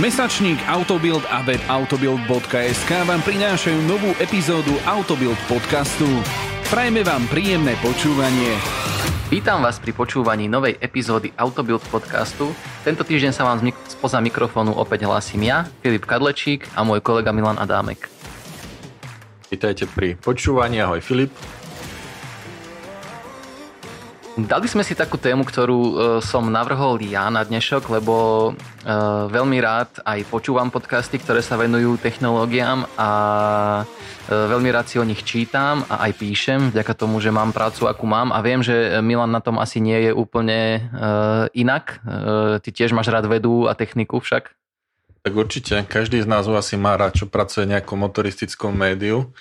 Mesačník Autobild a web autobild.sk vám prinášajú novú epizódu Autobild podcastu. Prajme vám príjemné počúvanie. Vítam vás pri počúvaní novej epizódy Autobuild podcastu. Tento týždeň sa vám spoza mikrofónu opäť hlásim ja, Filip Kadlečík a môj kolega Milan Adámek. Vítajte pri počúvaní. Ahoj Filip. Dali sme si takú tému, ktorú uh, som navrhol ja na dnešok, lebo uh, veľmi rád aj počúvam podcasty, ktoré sa venujú technológiám a uh, veľmi rád si o nich čítam a aj píšem, vďaka tomu, že mám prácu, akú mám a viem, že Milan na tom asi nie je úplne inak. Ty tiež máš rád vedu a techniku však? Tak určite, každý z nás asi má rád, čo pracuje v nejakom motoristickom médiu.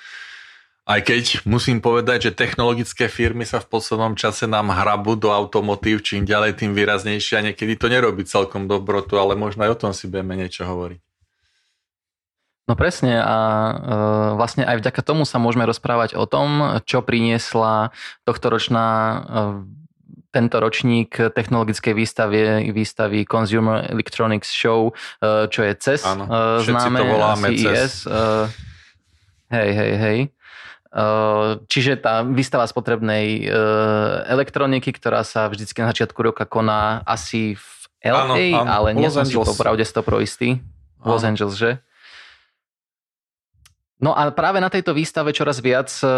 Aj keď musím povedať, že technologické firmy sa v poslednom čase nám hrabu do automotív, čím ďalej, tým výraznejšie a niekedy to nerobí celkom dobrotu, ale možno aj o tom si budeme niečo hovoriť. No presne a e, vlastne aj vďaka tomu sa môžeme rozprávať o tom, čo priniesla tohtoročná e, tento ročník technologickej výstavy, výstavy Consumer Electronics Show, e, čo je CES, Áno, e, známe, to voláme CES. CES. Hej, hej, hej. Eh, čiže tá výstava spotrebnej eh, elektroniky, ktorá sa vždycky na začiatku roka koná asi v LA, áno, áno, ale nie som si popravde to pro istý. Los Angeles, že? No a práve na tejto výstave čoraz viac eh,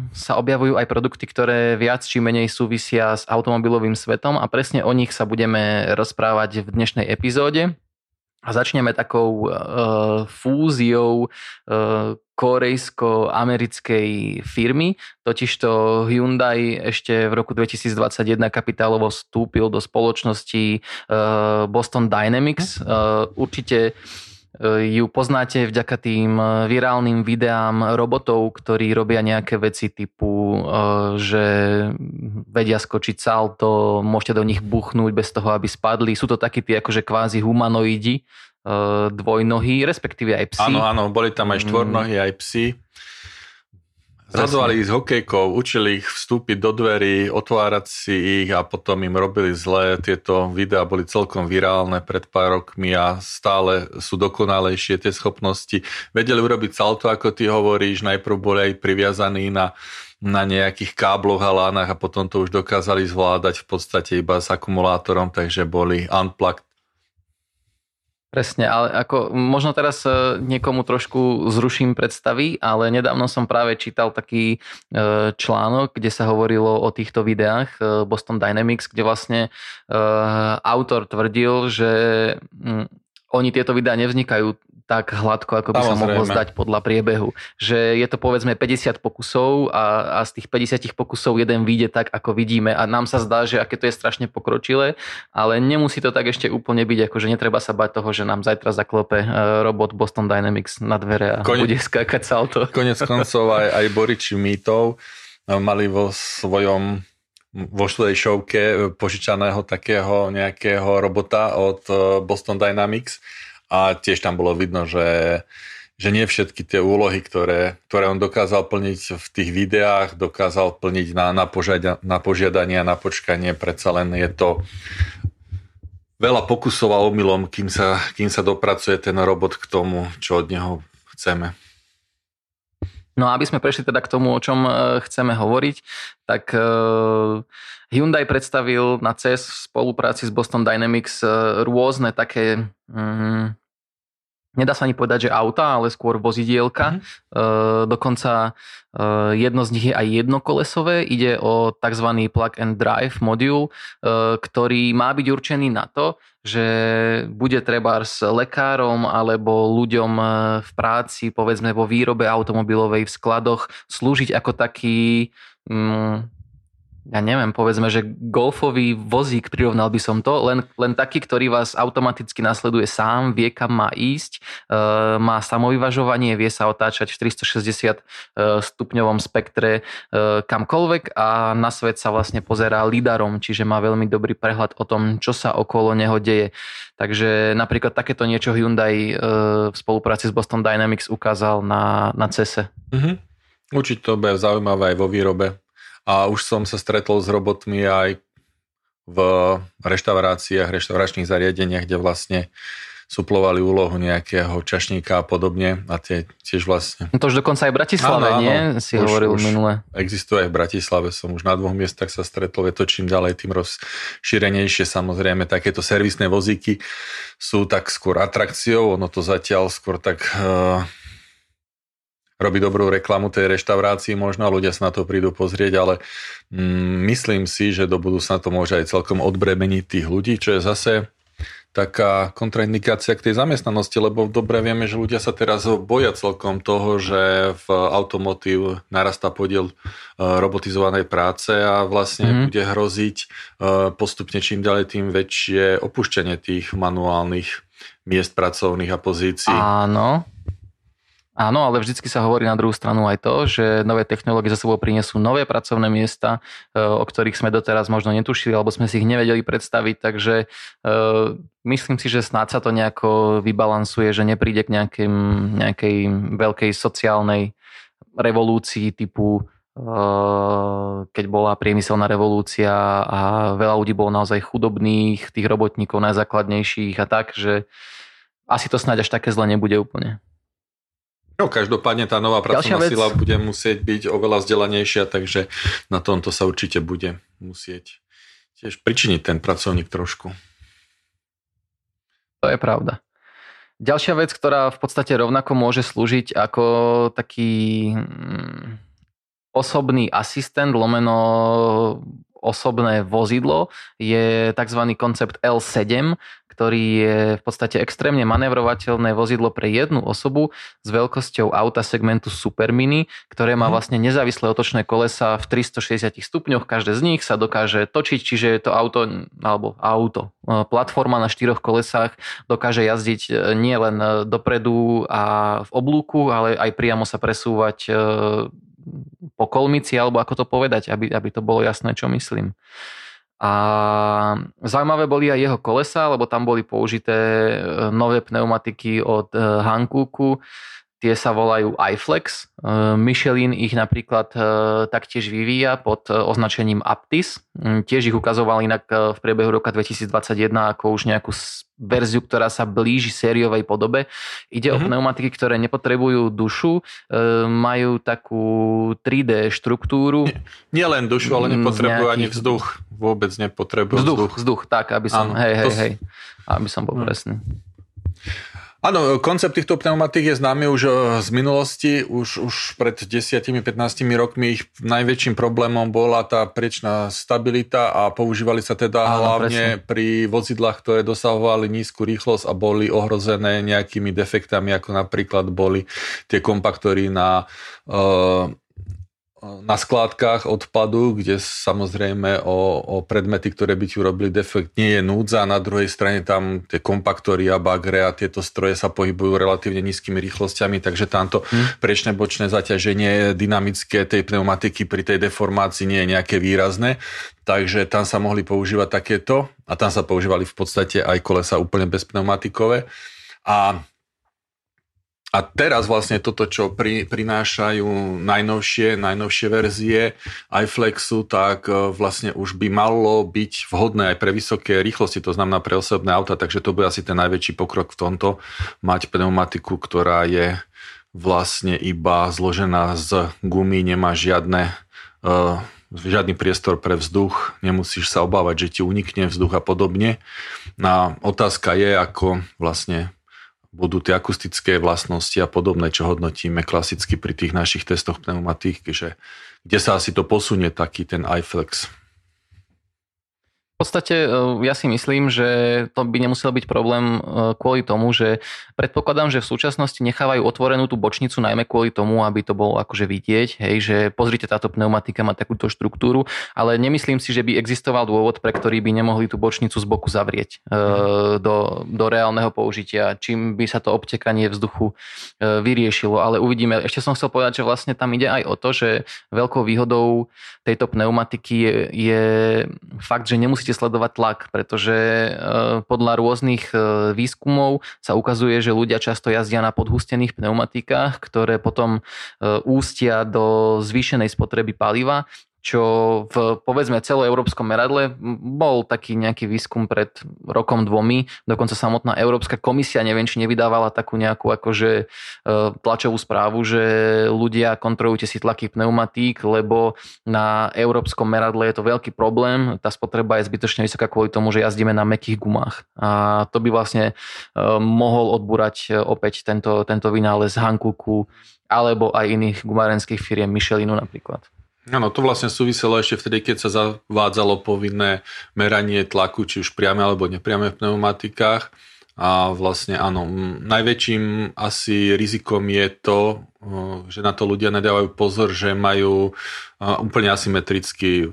sa objavujú aj produkty, ktoré viac či menej súvisia s automobilovým svetom a presne o nich sa budeme rozprávať v dnešnej epizóde. A začneme takou uh, fúziou uh, korejsko-americkej firmy, totižto Hyundai ešte v roku 2021 kapitálovo vstúpil do spoločnosti uh, Boston Dynamics. Uh, určite ju poznáte vďaka tým virálnym videám robotov, ktorí robia nejaké veci typu, že vedia skočiť salto, môžete do nich buchnúť bez toho, aby spadli. Sú to takí tí akože kvázi humanoidi, dvojnohy, respektíve aj psi. Áno, áno, boli tam aj štvornohy, aj psi. Zradovali ich s hokejkou, učili ich vstúpiť do dverí, otvárať si ich a potom im robili zlé. Tieto videá boli celkom virálne pred pár rokmi a stále sú dokonalejšie tie schopnosti. Vedeli urobiť salto, ako ty hovoríš, najprv boli aj priviazaní na na nejakých kábloch a lánach a potom to už dokázali zvládať v podstate iba s akumulátorom, takže boli unplugged Presne, ale ako možno teraz e, niekomu trošku zruším predstavy, ale nedávno som práve čítal taký e, článok, kde sa hovorilo o týchto videách e, Boston Dynamics, kde vlastne autor tvrdil, že mm, oni tieto videá nevznikajú tak hladko, ako by Samozrejme. sa mohlo zdať podľa priebehu. Že je to povedzme 50 pokusov a, a z tých 50 pokusov jeden vyjde tak, ako vidíme a nám sa zdá, že aké to je strašne pokročilé, ale nemusí to tak ešte úplne byť, ako že netreba sa bať toho, že nám zajtra zaklope e, robot Boston Dynamics na dvere a Kone, bude skákať salto. Konec koncov aj, aj Boriči mýtov e, mali vo svojom vo svojej šovke e, požičaného takého nejakého robota od Boston Dynamics a tiež tam bolo vidno, že, že nie všetky tie úlohy, ktoré, ktoré on dokázal plniť v tých videách, dokázal plniť na, na, požiada, na požiadanie a na počkanie, predsa len je to veľa pokusov a omylom, kým sa, kým sa dopracuje ten robot k tomu, čo od neho chceme. No a aby sme prešli teda k tomu, o čom e, chceme hovoriť, tak e, Hyundai predstavil na CES v spolupráci s Boston Dynamics e, rôzne také mm, nedá sa ani povedať, že auta, ale skôr vozidielka. Mm-hmm. E, dokonca e, jedno z nich je aj jednokolesové. Ide o tzv. plug and drive modul, e, ktorý má byť určený na to, že bude treba s lekárom alebo ľuďom v práci, povedzme vo výrobe automobilovej v skladoch, slúžiť ako taký... Mm, ja neviem, povedzme, že golfový vozík, prirovnal by som to, len, len taký, ktorý vás automaticky nasleduje sám, vie kam má ísť, e, má samovyvažovanie, vie sa otáčať v 360 e, stupňovom spektre e, kamkoľvek a na svet sa vlastne pozerá lidarom, čiže má veľmi dobrý prehľad o tom, čo sa okolo neho deje. Takže napríklad takéto niečo Hyundai e, v spolupráci s Boston Dynamics ukázal na, na CESE. Mm-hmm. Určite to bude zaujímavé aj vo výrobe a už som sa stretol s robotmi aj v reštauráciách, reštauračných zariadeniach, kde vlastne suplovali úlohu nejakého čašníka a podobne a tie tiež vlastne... No to už dokonca aj v Bratislave, áno, áno, nie? Si už, hovoril už minule. Existuje aj v Bratislave, som už na dvoch miestach sa stretol, je to čím ďalej, tým rozšírenejšie. Samozrejme, takéto servisné vozíky sú tak skôr atrakciou, ono to zatiaľ skôr tak... Uh, robí dobrú reklamu tej reštaurácii možno ľudia sa na to prídu pozrieť, ale mm, myslím si, že do budúcna to môže aj celkom odbremeniť tých ľudí, čo je zase taká kontraindikácia k tej zamestnanosti, lebo dobre vieme, že ľudia sa teraz boja celkom toho, že v automotív narastá podiel e, robotizovanej práce a vlastne mm-hmm. bude hroziť e, postupne čím ďalej tým väčšie opušťanie tých manuálnych miest pracovných a pozícií. Áno, Áno, ale vždycky sa hovorí na druhú stranu aj to, že nové technológie za sebou prinesú nové pracovné miesta, e, o ktorých sme doteraz možno netušili, alebo sme si ich nevedeli predstaviť, takže e, myslím si, že snáď sa to nejako vybalansuje, že nepríde k nejakým, nejakej veľkej sociálnej revolúcii typu e, keď bola priemyselná revolúcia a veľa ľudí bolo naozaj chudobných, tých robotníkov najzákladnejších a tak, že asi to snáď až také zle nebude úplne. No každopádne tá nová pracovná vec... sila bude musieť byť oveľa vzdelanejšia, takže na tomto sa určite bude musieť tiež pričiniť ten pracovník trošku. To je pravda. Ďalšia vec, ktorá v podstate rovnako môže slúžiť ako taký mm, osobný asistent, lomeno osobné vozidlo, je tzv. koncept L7, ktorý je v podstate extrémne manevrovateľné vozidlo pre jednu osobu s veľkosťou auta segmentu Super Mini, ktoré má mhm. vlastne nezávislé otočné kolesa v 360 stupňoch. Každé z nich sa dokáže točiť, čiže je to auto, alebo auto, e, platforma na štyroch kolesách dokáže jazdiť e, nie len e, dopredu a v oblúku, ale aj priamo sa presúvať po kolmici, alebo ako to povedať, aby, aby to bolo jasné, čo myslím. A zaujímavé boli aj jeho kolesa, lebo tam boli použité e, nové pneumatiky od e, Hankúku. Tie sa volajú iFlex. E, Michelin ich napríklad taktiež vyvíja pod označením Aptis. Mm, tiež ich ukazoval inak v priebehu roka 2021 ako už nejakú verziu, ktorá sa blíži sériovej podobe. Ide mm-hmm. o mhm. pneumatiky, ktoré nepotrebujú dušu, majú takú 3D štruktúru. Nie, nie len dušu, ale nepotrebujú nejakých... ani vzduch vôbec nepotrebujú vzduch. Vzduch, vzduch tak, aby som, hej, hej, hej, aby som bol hm. presný. Áno, koncept týchto pneumatík je známy už eh, z minulosti. Už, už pred 10-15 rokmi ich najväčším problémom bola tá priečná stabilita a používali sa teda Áno, hlavne presne. pri vozidlách, ktoré dosahovali nízku rýchlosť a boli ohrozené nejakými defektami, ako napríklad boli tie kompaktory na uh, na skládkach odpadu, kde samozrejme o, o predmety, ktoré by ti urobili defekt, nie je núdza. Na druhej strane tam tie kompaktory a bagre a tieto stroje sa pohybujú relatívne nízkymi rýchlosťami, takže tamto hmm. prečné bočné zaťaženie dynamické tej pneumatiky pri tej deformácii nie je nejaké výrazné. Takže tam sa mohli používať takéto a tam sa používali v podstate aj kolesa úplne bez pneumatikové. A a teraz vlastne toto, čo pri, prinášajú najnovšie, najnovšie verzie iFlexu, tak e, vlastne už by malo byť vhodné aj pre vysoké rýchlosti, to znamená pre osobné auta, takže to bude asi ten najväčší pokrok v tomto, mať pneumatiku, ktorá je vlastne iba zložená z gumy, nemá žiadne uh, žiadny priestor pre vzduch, nemusíš sa obávať, že ti unikne vzduch a podobne. A otázka je, ako vlastne budú tie akustické vlastnosti a podobné, čo hodnotíme klasicky pri tých našich testoch pneumatík, že kde sa asi to posunie taký ten iFlex. V podstate e, ja si myslím, že to by nemusel byť problém e, kvôli tomu, že predpokladám, že v súčasnosti nechávajú otvorenú tú bočnicu najmä kvôli tomu, aby to bolo akože vidieť, hej, že pozrite, táto pneumatika má takúto štruktúru, ale nemyslím si, že by existoval dôvod, pre ktorý by nemohli tú bočnicu z boku zavrieť mm. do, do reálneho použitia, čím by sa to obtekanie vzduchu vyriešilo. Ale uvidíme. Ešte som chcel povedať, že vlastne tam ide aj o to, že veľkou výhodou tejto pneumatiky je, je fakt, že nemusí musíte sledovať tlak, pretože e, podľa rôznych e, výskumov sa ukazuje, že ľudia často jazdia na podhustených pneumatikách, ktoré potom e, ústia do zvýšenej spotreby paliva, čo v povedzme celoeurópskom meradle bol taký nejaký výskum pred rokom dvomi, dokonca samotná Európska komisia, neviem, či nevydávala takú nejakú akože e, tlačovú správu, že ľudia kontrolujte si tlaky pneumatík, lebo na európskom meradle je to veľký problém, tá spotreba je zbytočne vysoká kvôli tomu, že jazdíme na mekých gumách. A to by vlastne e, mohol odbúrať opäť tento, tento vynález Hankuku alebo aj iných gumárenských firiem, Michelinu napríklad. Áno, to vlastne súviselo ešte vtedy, keď sa zavádzalo povinné meranie tlaku, či už priame alebo nepriame v pneumatikách. A vlastne áno, najväčším asi rizikom je to, že na to ľudia nedávajú pozor, že majú úplne asymetricky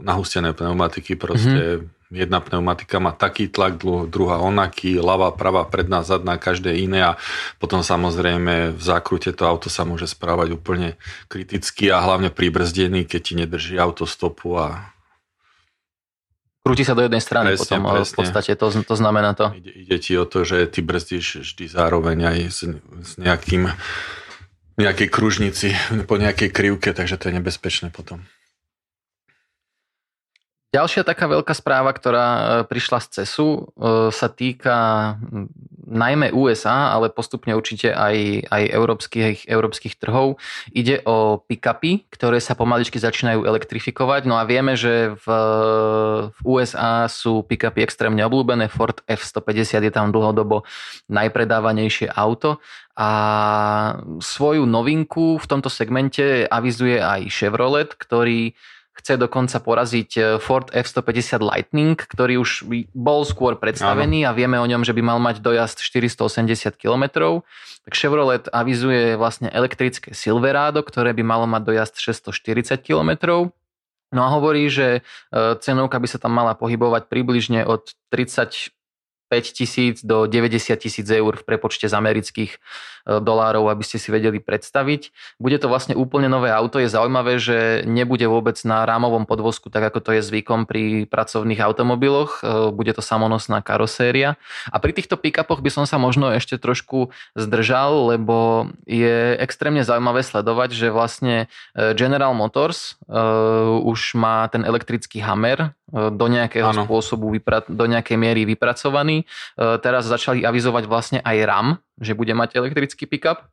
nahustené pneumatiky, proste mm-hmm jedna pneumatika má taký tlak, druhá onaký, ľavá, pravá, predná, zadná, každé iné a potom samozrejme v zákrute to auto sa môže správať úplne kriticky a hlavne pribrzdený, keď ti nedrží auto stopu a Krúti sa do jednej strany presne, potom, presne. v podstate to, to znamená to. Ide, ide ti o to, že ty brzdíš vždy zároveň aj s, s nejakým nejakej kružnici po nejakej krivke, takže to je nebezpečné potom. Ďalšia taká veľká správa, ktorá e, prišla z CESu, e, sa týka najmä USA, ale postupne určite aj, aj európskych, európskych trhov. Ide o pick-upy, ktoré sa pomaličky začínajú elektrifikovať. No a vieme, že v, v USA sú pick-upy extrémne obľúbené. Ford F-150 je tam dlhodobo najpredávanejšie auto a svoju novinku v tomto segmente avizuje aj Chevrolet, ktorý chce dokonca poraziť e, Ford F-150 Lightning, ktorý už bol skôr predstavený Áno. a vieme o ňom, že by mal mať dojazd 480 km. Tak Chevrolet avizuje vlastne elektrické Silverado, ktoré by malo mať dojazd 640 km. No a hovorí, že e, cenovka by sa tam mala pohybovať približne od 30 tisíc do 90 tisíc eur v prepočte z amerických e, dolárov, aby ste si vedeli predstaviť. Bude to vlastne úplne nové auto. Je zaujímavé, že nebude vôbec na rámovom podvozku, tak ako to je zvykom pri pracovných automobiloch. E, bude to samonosná karoséria. A pri týchto pick-upoch by som sa možno ešte trošku zdržal, lebo je extrémne zaujímavé sledovať, že vlastne e, General Motors už má ten elektrický Hammer do nejakého ano. spôsobu, do nejakej miery vypracovaný E, teraz začali avizovať vlastne aj RAM, že bude mať elektrický pickup.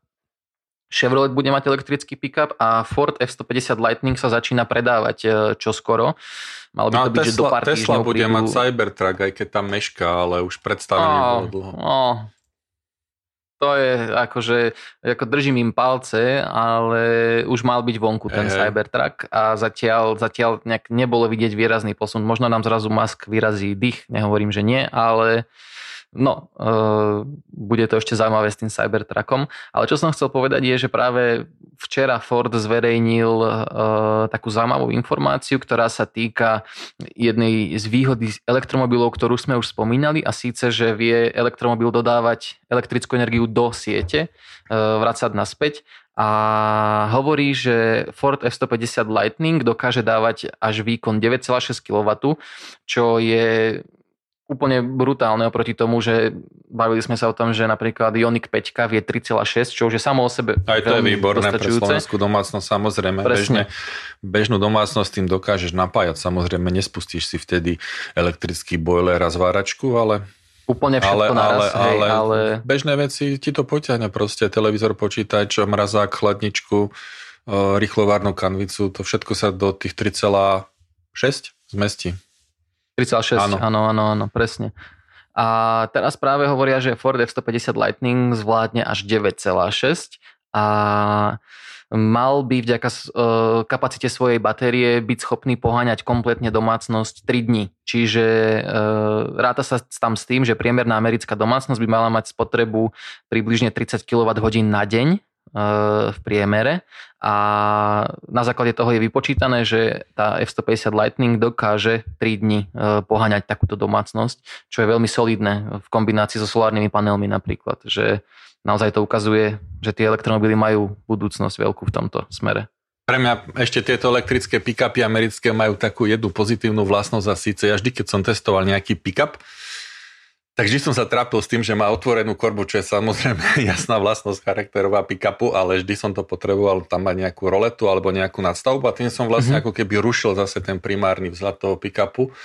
Chevrolet bude mať elektrický pickup a Ford F-150 Lightning sa začína predávať e, čoskoro. Malo by no, to byť, Tesla, že do pár Tesla bude prídu... mať Cybertruck, aj keď tam mešká, ale už predstavenie oh, bolo dlho. Oh, to je akože, ako držím im palce, ale už mal byť vonku ten Ehe. Cybertruck a zatiaľ, zatiaľ nejak nebolo vidieť výrazný posun. Možno nám zrazu Musk vyrazí dých, nehovorím, že nie, ale No, uh, bude to ešte zaujímavé s tým Cybertruckom. Ale čo som chcel povedať je, že práve včera Ford zverejnil uh, takú zaujímavú informáciu, ktorá sa týka jednej z výhody elektromobilov, ktorú sme už spomínali a síce, že vie elektromobil dodávať elektrickú energiu do siete, uh, vracať naspäť a hovorí, že Ford F-150 Lightning dokáže dávať až výkon 9,6 kW, čo je úplne brutálne oproti tomu, že bavili sme sa o tom, že napríklad Ioniq 5 vie 3,6, čo už je samo o sebe Aj to je výborné pre slovenskú domácnosť, samozrejme. Bežne, bežnú domácnosť tým dokážeš napájať, samozrejme nespustíš si vtedy elektrický boiler a zváračku, ale Úplne všetko ale, naraz, ale, hej, ale, ale... bežné veci ti to poťahne proste, televízor, počítač, mrazák, chladničku, rýchlovárnu kanvicu, to všetko sa do tých 3,6 zmestí. 3,6, áno. áno, áno, áno, presne. A teraz práve hovoria, že Ford F-150 Lightning zvládne až 9,6 a mal by vďaka e, kapacite svojej batérie byť schopný poháňať kompletne domácnosť 3 dní. Čiže e, ráta sa tam s tým, že priemerná americká domácnosť by mala mať spotrebu približne 30 kWh na deň v priemere a na základe toho je vypočítané, že tá F-150 Lightning dokáže 3 dní e, poháňať takúto domácnosť, čo je veľmi solidné v kombinácii so solárnymi panelmi napríklad, že naozaj to ukazuje, že tie elektromobily majú budúcnosť veľkú v tomto smere. Pre mňa ešte tieto elektrické pick-upy americké majú takú jednu pozitívnu vlastnosť a síce ja vždy, keď som testoval nejaký pick-up, Tak vždy som sa trápil s tým, že má otvorenú korbu, čo je samozrejme jasná vlastnosť charakterová pick-upu, ale vždy som to potreboval tam mať nejakú roletu alebo nejakú nadstavbu a tým som vlastne mm-hmm. ako keby rušil zase ten primárny vzhľad toho pick-upu.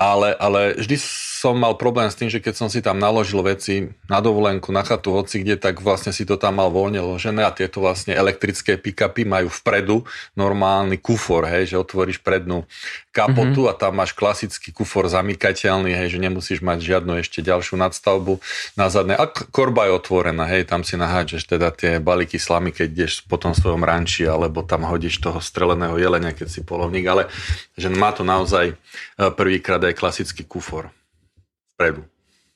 Ale, ale vždy som mal problém s tým, že keď som si tam naložil veci na dovolenku, na chatu, hoci kde, tak vlastne si to tam mal voľne ložené a tieto vlastne elektrické pick-upy majú vpredu normálny kufor, hej, že otvoríš prednú kapotu mm-hmm. a tam máš klasický kufor zamykateľný, hej, že nemusíš mať žiadnu ešte ďalšiu nadstavbu na zadné. A korba je otvorená, hej, tam si nahádžeš teda tie balíky slamy, keď ideš po tom svojom ranči, alebo tam hodíš toho streleného jelenia, keď si polovník, ale že má to naozaj e, prvýkrát aj klasický kufor vpredu.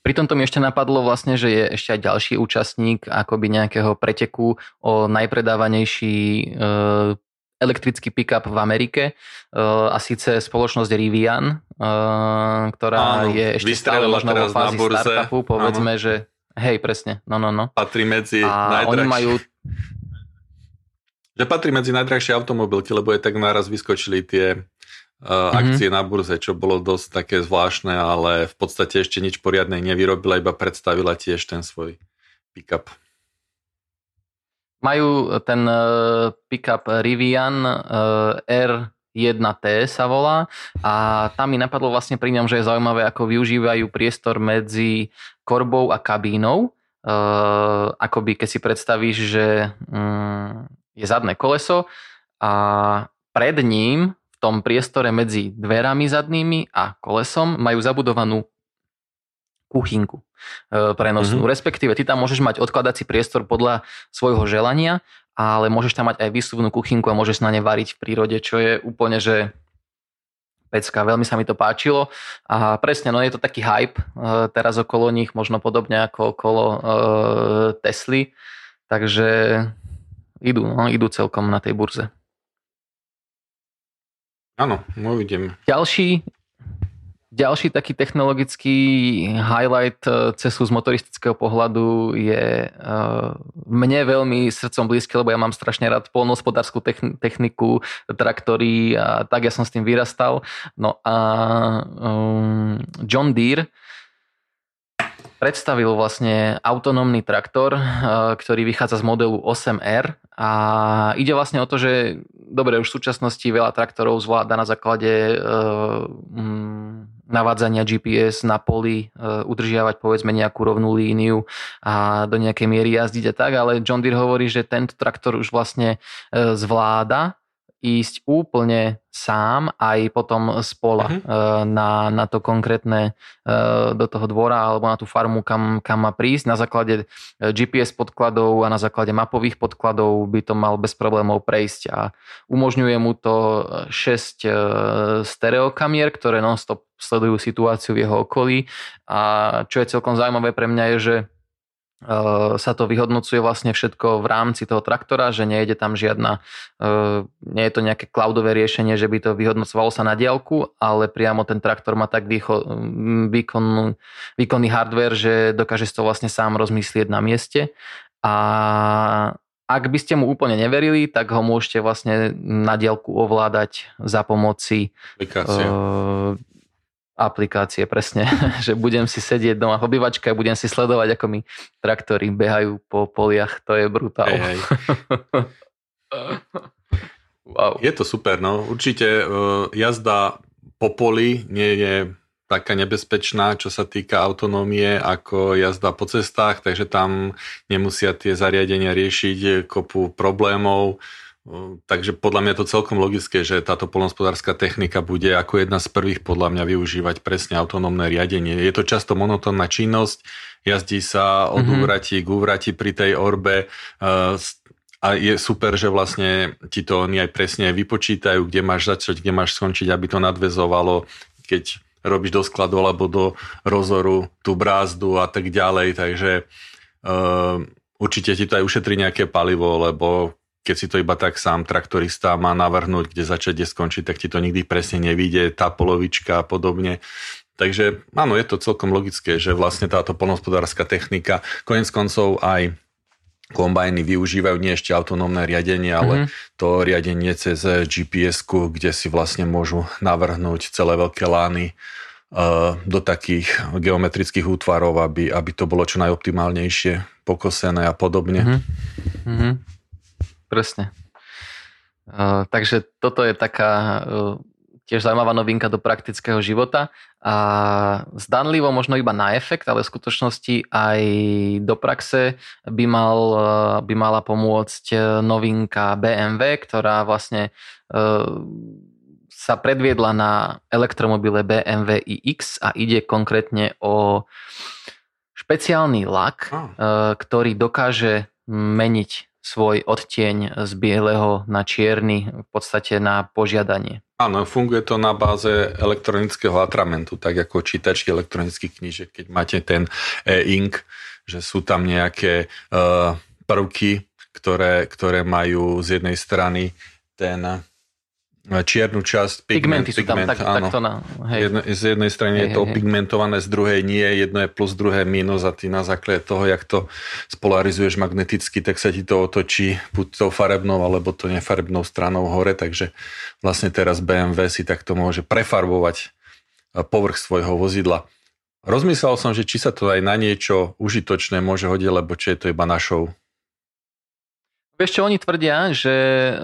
Pri tomto mi ešte napadlo vlastne, že je ešte aj ďalší účastník akoby nejakého preteku o najpredávanejší e, elektrický pick-up v Amerike e, a síce spoločnosť Rivian, e, ktorá Áno, je ešte stále možno vo fázi startupu, povedzme, Áno. že hej, presne, no, no, no. Patrí medzi a. Oni majú že patrí medzi najdrahšie automobilky, lebo je tak naraz vyskočili tie mm-hmm. akcie na burze, čo bolo dosť také zvláštne, ale v podstate ešte nič poriadne nevyrobila, iba predstavila tiež ten svoj pick-up. Majú ten e, pick-up Rivian e, R1T sa volá a tam mi napadlo vlastne pri ňom, že je zaujímavé, ako využívajú priestor medzi korbou a kabínou. Uh, akoby keď si predstavíš, že um, je zadné koleso a pred ním tom priestore medzi dverami zadnými a kolesom majú zabudovanú kuchynku e, prenosnú. Mm-hmm. Respektíve ty tam môžeš mať odkladací priestor podľa svojho želania, ale môžeš tam mať aj vysuvnú kuchynku a môžeš na ne variť v prírode, čo je úplne, že pecka, veľmi sa mi to páčilo a presne, no je to taký hype e, teraz okolo nich, možno podobne ako okolo e, Tesly, takže idú, no, idú celkom na tej burze. Áno, uvidím. Ďalší, ďalší taký technologický highlight eh, cesu z motoristického pohľadu je uh, mne veľmi srdcom blízke, lebo ja mám strašne rád polnohospodárskú techniku, traktory a tak ja som s tým vyrastal. No a um, John Deere predstavil vlastne autonómny traktor, eh, ktorý vychádza z modelu 8R a ide vlastne o to, že dobre, už v súčasnosti veľa traktorov zvláda na základe mm, navádzania GPS na poli eh, udržiavať povedzme nejakú rovnú líniu a do nejakej miery jazdiť a tak, ale John Deere hovorí, že tento traktor už vlastne eh, zvláda ísť úplne sám aj potom z pola uh-huh. na, na to konkrétne eh, do toho dvora alebo na tú farmu, kam, kam má prísť. Na základe eh, GPS podkladov a na základe mapových podkladov by to mal bez problémov prejsť a umožňuje mu to 6 stereokamier, ktoré non-stop sledujú situáciu v jeho okolí a čo je celkom zaujímavé pre mňa je, že sa to vyhodnocuje vlastne všetko v rámci toho traktora, že nejde tam žiadna, eh, nie je to nejaké cloudové riešenie, že by to vyhodnocovalo sa na diálku, ale priamo ten traktor má tak výcho, výkon, výkonný hardware, že dokáže to vlastne sám rozmyslieť na mieste. A ak by ste mu úplne neverili, tak ho môžete vlastne na dielku ovládať za pomoci aplikácie, presne, že budem si sedieť doma v obývačke a budem si sledovať, ako mi traktory behajú po poliach, to je brutál. Hey. wow. Je to super, no. Určite uh, jazda po poli nie je taká nebezpečná, čo sa týka autonómie, ako jazda po cestách, takže tam nemusia tie zariadenia riešiť kopu problémov Takže podľa mňa je to celkom logické, že táto polnospodárska technika bude ako jedna z prvých podľa mňa využívať presne autonómne riadenie. Je to často monotónna činnosť, jazdí sa od mm-hmm. k úvrati pri tej orbe a je super, že vlastne ti to oni aj presne vypočítajú, kde máš začať, kde máš skončiť, aby to nadvezovalo, keď robíš do skladu alebo do rozoru tú brázdu a tak ďalej, takže uh, určite ti to aj ušetrí nejaké palivo, lebo keď si to iba tak sám traktorista má navrhnúť, kde začať, kde skončiť, tak ti to nikdy presne nevíde, tá polovička a podobne. Takže áno, je to celkom logické, že vlastne táto polnohospodárska technika, konec koncov aj kombajny využívajú nie ešte autonómne riadenie, ale mm-hmm. to riadenie cez gps kde si vlastne môžu navrhnúť celé veľké lány do takých geometrických útvarov, aby, aby to bolo čo najoptimálnejšie pokosené a podobne. Mm-hmm. Presne. Uh, takže toto je taká uh, tiež zaujímavá novinka do praktického života a zdanlivo možno iba na efekt, ale v skutočnosti aj do praxe by, mal, by mala pomôcť novinka BMW, ktorá vlastne sa predviedla na elektromobile BMW iX a ide konkrétne o špeciálny lak, oh. ktorý dokáže meniť svoj odtieň z bieleho na čierny v podstate na požiadanie. Áno, funguje to na báze elektronického atramentu, tak ako čítačky elektronických knížek, keď máte ten e-ink, že sú tam nejaké uh, prvky, ktoré, ktoré majú z jednej strany ten čiernu časť. Pigment, Pigmenty sú pigment, tam tak, áno. takto na... Hej. Jedno, z jednej strany hej, je to hej, pigmentované, z druhej nie, jedno je plus, druhé minus a ty na základe toho, jak to spolarizuješ magneticky, tak sa ti to otočí buď tou farebnou alebo to nefarebnou stranou hore, takže vlastne teraz BMW si takto môže prefarbovať povrch svojho vozidla. Rozmyslel som, že či sa to aj na niečo užitočné môže hodiť, lebo či je to iba našou Vieš čo, oni tvrdia, že e,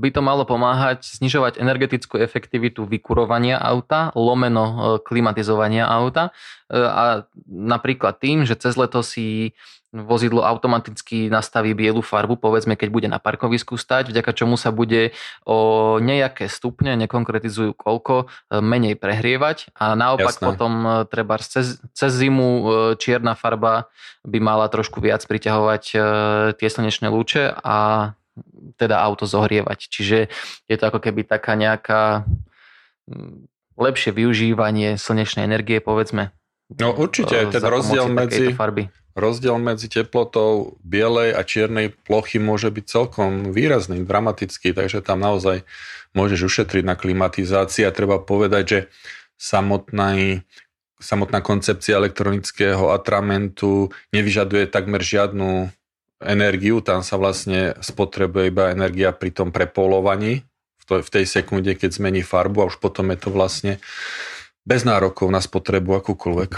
by to malo pomáhať znižovať energetickú efektivitu vykurovania auta, lomeno e, klimatizovania auta. E, a napríklad tým, že cez leto si vozidlo automaticky nastaví bielu farbu, povedzme, keď bude na parkovisku stať, vďaka čomu sa bude o nejaké stupne, nekonkretizujú koľko, e, menej prehrievať a naopak Jasné. potom e, treba cez, cez zimu e, čierna farba by mala trošku viac priťahovať tie slnečné lúče a teda auto zohrievať. Čiže je to ako keby taká nejaká lepšie využívanie slnečnej energie, povedzme. No určite, ten rozdiel medzi, farby rozdiel medzi teplotou bielej a čiernej plochy môže byť celkom výrazný, dramatický, takže tam naozaj môžeš ušetriť na klimatizácii a treba povedať, že samotná, samotná koncepcia elektronického atramentu nevyžaduje takmer žiadnu energiu, tam sa vlastne spotrebuje iba energia pri tom prepolovaní v tej sekunde, keď zmení farbu a už potom je to vlastne bez nárokov na spotrebu akúkoľvek.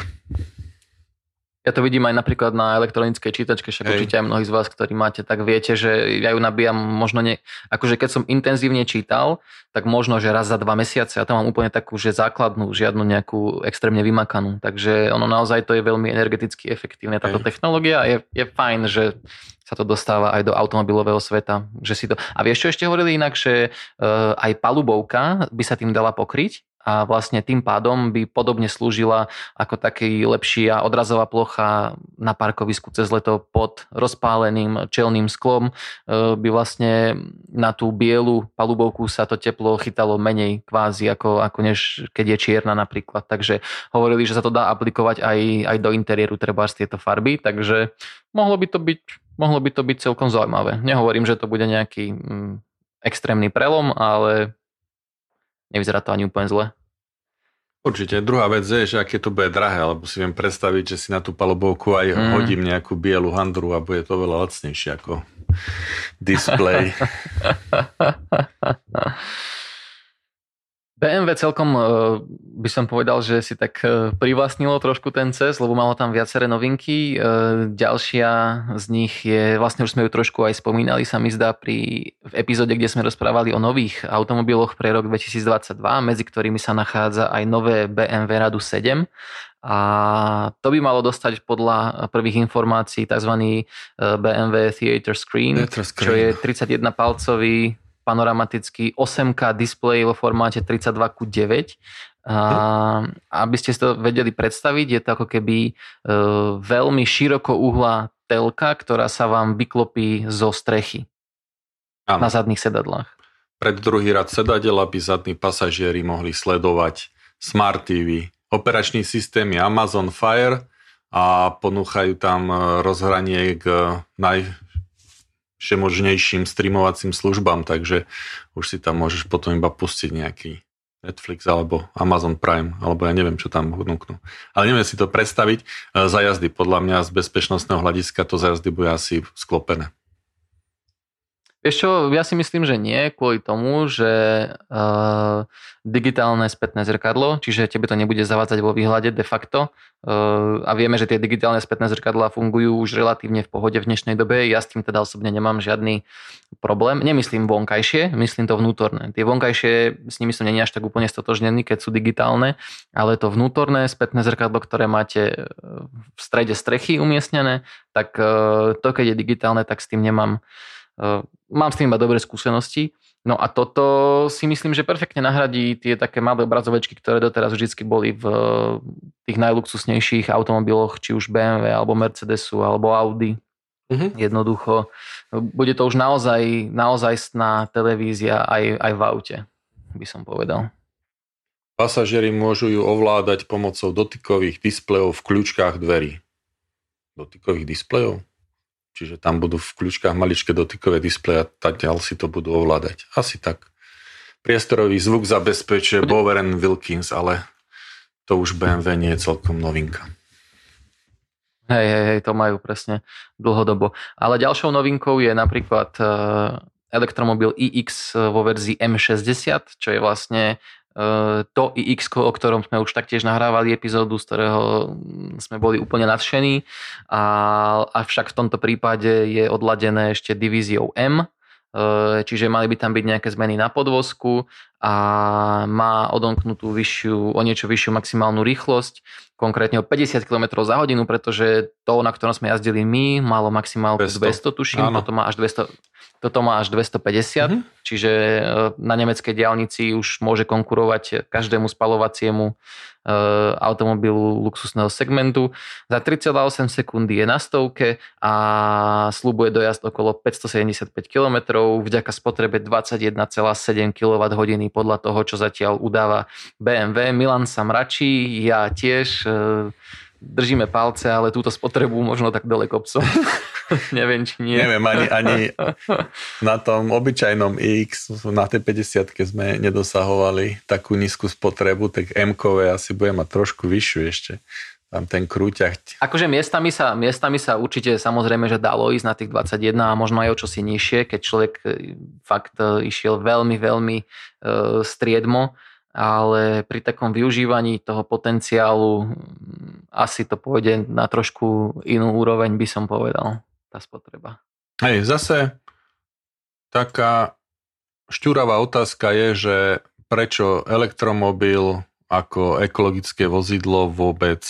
Ja to vidím aj napríklad na elektronickej čítačke, však Hej. určite aj mnohí z vás, ktorí máte, tak viete, že ja ju nabíjam možno nie, akože keď som intenzívne čítal, tak možno, že raz za dva mesiace, ja tam mám úplne takú, že základnú, žiadnu nejakú extrémne vymakanú. Takže ono naozaj to je veľmi energeticky efektívne, táto Hej. technológia je, je fajn, že sa to dostáva aj do automobilového sveta. Že si to... A vieš, čo ešte hovorili inak, že uh, aj palubovka by sa tým dala pokryť, a vlastne tým pádom by podobne slúžila ako taký lepší a odrazová plocha na parkovisku cez leto pod rozpáleným čelným sklom e, by vlastne na tú bielu palubovku sa to teplo chytalo menej kvázi ako, ako než keď je čierna napríklad. Takže hovorili, že sa to dá aplikovať aj, aj do interiéru treba z tieto farby, takže mohlo by to byť, mohlo by to byť celkom zaujímavé. Nehovorím, že to bude nejaký mm, extrémny prelom, ale nevyzerá to ani úplne zle. Určite. Druhá vec je, že aké to bude drahé, lebo si viem predstaviť, že si na tú palubovku aj mm. hodím nejakú bielu handru a bude to veľa lacnejšie ako display. BMW celkom e, by som povedal, že si tak e, privlastnilo trošku ten CES, lebo malo tam viaceré novinky. E, ďalšia z nich je, vlastne už sme ju trošku aj spomínali, sa mi zdá pri, v epizóde, kde sme rozprávali o nových automobiloch pre rok 2022, medzi ktorými sa nachádza aj nové BMW Radu 7. A to by malo dostať podľa prvých informácií tzv. BMW Theater Screen, Theater Screen. čo je 31 palcový panoramatický 8K displej vo formáte 32 ku 9. A, aby ste si to vedeli predstaviť, je to ako keby e, veľmi široko uhla telka, ktorá sa vám vyklopí zo strechy ano. na zadných sedadlách. Pred druhý rad sedadel, aby zadní pasažieri mohli sledovať Smart TV. Operačný systém je Amazon Fire a ponúchajú tam e, rozhranie k naj, všemožnejším streamovacím službám, takže už si tam môžeš potom iba pustiť nejaký Netflix alebo Amazon Prime, alebo ja neviem, čo tam vnúknú. Ale neviem si to predstaviť. E, za jazdy, podľa mňa z bezpečnostného hľadiska to za jazdy bude asi sklopené. Čo, ja si myslím, že nie, kvôli tomu, že uh, digitálne spätné zrkadlo, čiže tebe to nebude zavádzať vo výhľade de facto uh, a vieme, že tie digitálne spätné zrkadlá fungujú už relatívne v pohode v dnešnej dobe, ja s tým teda osobne nemám žiadny problém. Nemyslím vonkajšie, myslím to vnútorné. Tie vonkajšie, s nimi som není až tak úplne stotožnený, keď sú digitálne, ale to vnútorné spätné zrkadlo, ktoré máte v strede strechy umiestnené, tak uh, to, keď je digitálne, tak s tým nemám Mám s tým iba dobré skúsenosti. No a toto si myslím, že perfektne nahradí tie také malé obrazovečky, ktoré doteraz vždy boli v tých najluxusnejších automobiloch, či už BMW, alebo Mercedesu, alebo Audi. Uh-huh. Jednoducho. Bude to už naozaj, naozaj sná televízia aj, aj v aute, by som povedal. Pasažieri môžu ju ovládať pomocou dotykových displejov v kľúčkách dverí. Dotykových displejov? Čiže tam budú v kľúčkach maličké dotykové displeje a ďal si to budú ovládať. Asi tak. Priestorový zvuk zabezpečuje Bower Wilkins, ale to už BMW nie je celkom novinka. Hej, hej, hej, to majú presne dlhodobo. Ale ďalšou novinkou je napríklad eh, elektromobil iX vo verzii M60, čo je vlastne to iX, o ktorom sme už taktiež nahrávali epizódu, z ktorého sme boli úplne nadšení. A, avšak v tomto prípade je odladené ešte divíziou M, e, čiže mali by tam byť nejaké zmeny na podvozku a má odomknutú vyššiu, o niečo vyššiu maximálnu rýchlosť, konkrétne o 50 km za hodinu, pretože to, na ktorom sme jazdili my, malo maximálku 200, 200 tuším, toto má až 200, toto má až 250, mm-hmm. čiže e, na nemeckej diálnici už môže konkurovať každému spalovaciemu e, automobilu luxusného segmentu. Za 3,8 sekundy je na stovke a slúbuje dojazd okolo 575 km vďaka spotrebe 21,7 kWh podľa toho, čo zatiaľ udáva BMW. Milan sa mračí, ja tiež e, držíme palce, ale túto spotrebu možno tak dole kopcom. Neviem, či nie. Neviem, ani, ani na tom obyčajnom X, na tej 50 sme nedosahovali takú nízku spotrebu, tak m asi bude mať trošku vyššiu ešte tam ten krúťach. Akože miestami sa, miestami sa určite samozrejme, že dalo ísť na tých 21 a možno aj o čosi nižšie, keď človek e, fakt e, išiel veľmi, veľmi uh, striedmo, ale pri takom využívaní toho potenciálu asi to pôjde na trošku inú úroveň, by som povedal tá spotreba. Hej, zase taká šťuravá otázka je, že prečo elektromobil ako ekologické vozidlo vôbec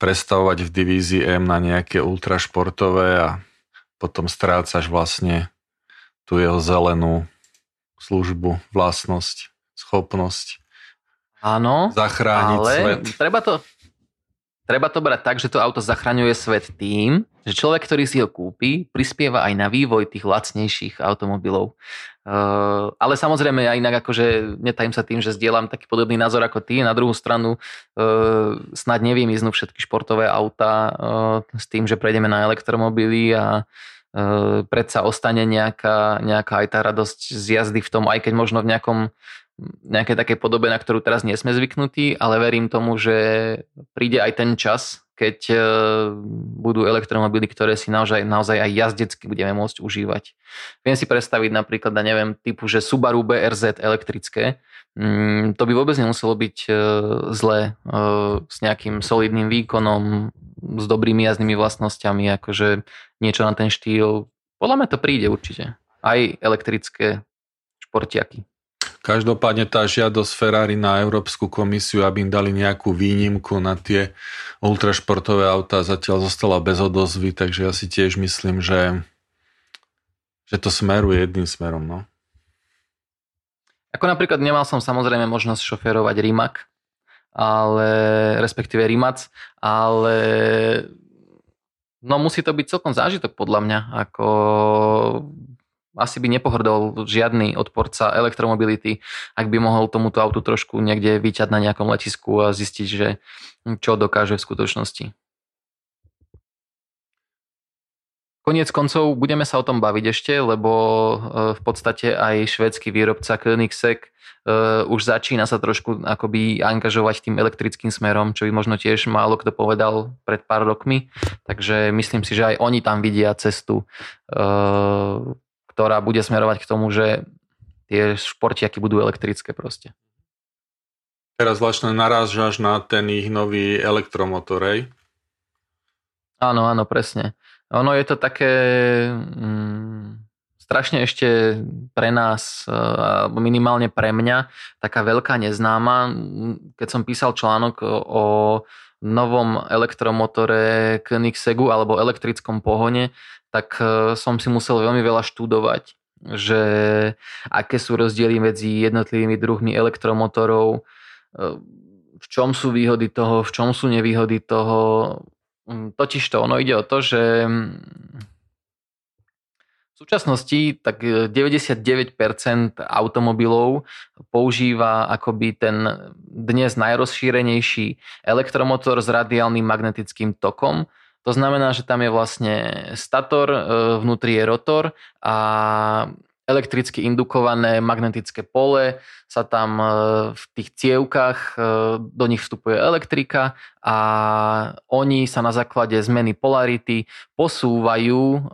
prestavovať v divízii M na nejaké ultrašportové a potom strácaš vlastne tú jeho zelenú službu, vlastnosť, schopnosť Áno, zachrániť ale svet. Treba to, treba to brať tak, že to auto zachraňuje svet tým, že človek, ktorý si ho kúpi, prispieva aj na vývoj tých lacnejších automobilov. Uh, ale samozrejme ja inak akože netajím sa tým, že zdieľam taký podobný názor ako ty. Na druhú stranu uh, snad neviem ísť všetky športové auta uh, s tým, že prejdeme na elektromobily a predsa ostane nejaká, nejaká aj tá radosť z jazdy v tom, aj keď možno v nejakom nejakej takej podobe, na ktorú teraz nie sme zvyknutí, ale verím tomu, že príde aj ten čas, keď e, budú elektromobily, ktoré si naozaj, naozaj aj jazdecky budeme môcť užívať. Viem si predstaviť napríklad, neviem, typu, že Subaru BRZ elektrické, mm, to by vôbec nemuselo byť e, zlé e, s nejakým solidným výkonom, s dobrými jazdnými vlastnosťami, akože niečo na ten štýl. Podľa mňa to príde určite. Aj elektrické športiaky. Každopádne tá žiadosť Ferrari na Európsku komisiu, aby im dali nejakú výnimku na tie ultrašportové autá, zatiaľ zostala bez odozvy, takže ja si tiež myslím, že, že to smeruje jedným smerom. No. Ako napríklad nemal som samozrejme možnosť šoférovať Rimac, ale respektíve Rimac, ale no musí to byť celkom zážitok podľa mňa, ako asi by nepohrdol žiadny odporca elektromobility, ak by mohol tomuto autu trošku niekde vyťať na nejakom letisku a zistiť, že čo dokáže v skutočnosti. Koniec koncov budeme sa o tom baviť ešte, lebo e, v podstate aj švédsky výrobca Koenigsegg uh, už začína sa trošku akoby angažovať tým elektrickým smerom, čo by možno tiež málo kto povedal pred pár rokmi. Takže myslím si, že aj oni tam vidia cestu uh, ktorá bude smerovať k tomu, že tie športiaky budú elektrické proste. Teraz vlastne narážaš na ten ich nový elektromotorej. Áno, áno, presne. Ono je to také mm, strašne ešte pre nás, alebo minimálne pre mňa, taká veľká neznáma. Keď som písal článok o novom elektromotore Koenigseggu alebo elektrickom pohone, tak e, som si musel veľmi veľa študovať, že aké sú rozdiely medzi jednotlivými druhmi elektromotorov, e, v čom sú výhody toho, v čom sú nevýhody toho. Mm, Totiž to, ono ide o to, že mm, v súčasnosti tak 99% automobilov používa akoby ten dnes najrozšírenejší elektromotor s radiálnym magnetickým tokom, to znamená, že tam je vlastne stator, e, vnútri je rotor a elektricky indukované magnetické pole sa tam e, v tých cievkach, e, do nich vstupuje elektrika a oni sa na základe zmeny polarity posúvajú